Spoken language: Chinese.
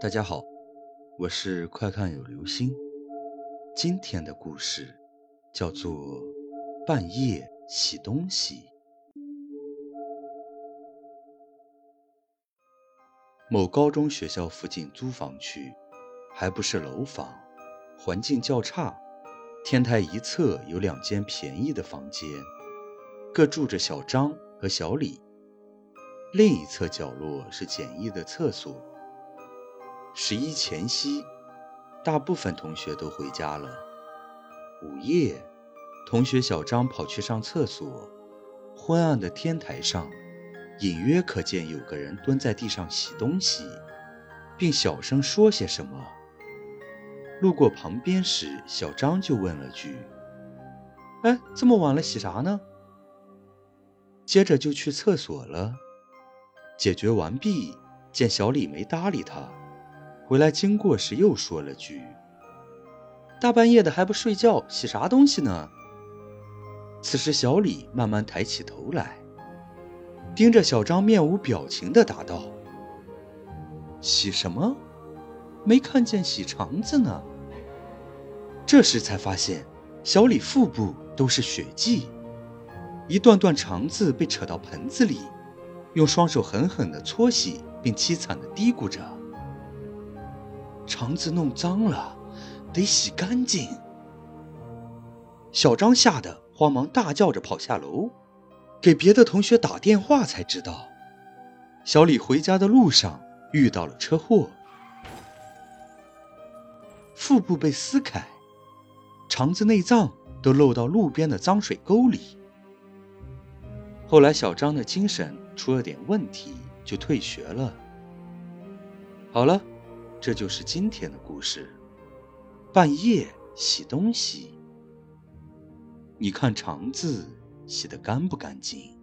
大家好，我是快看有流星。今天的故事叫做《半夜洗东西》。某高中学校附近租房区，还不是楼房，环境较差。天台一侧有两间便宜的房间，各住着小张和小李。另一侧角落是简易的厕所。十一前夕，大部分同学都回家了。午夜，同学小张跑去上厕所。昏暗的天台上，隐约可见有个人蹲在地上洗东西，并小声说些什么。路过旁边时，小张就问了句：“哎，这么晚了，洗啥呢？”接着就去厕所了。解决完毕，见小李没搭理他。回来经过时，又说了句：“大半夜的还不睡觉，洗啥东西呢？”此时，小李慢慢抬起头来，盯着小张，面无表情的答道：“洗什么？没看见洗肠子呢。”这时才发现，小李腹部都是血迹，一段段肠子被扯到盆子里，用双手狠狠地搓洗，并凄惨地嘀咕着。肠子弄脏了，得洗干净。小张吓得慌忙大叫着跑下楼，给别的同学打电话，才知道小李回家的路上遇到了车祸，腹部被撕开，肠子内脏都漏到路边的脏水沟里。后来小张的精神出了点问题，就退学了。好了。这就是今天的故事。半夜洗东西，你看肠子洗得干不干净？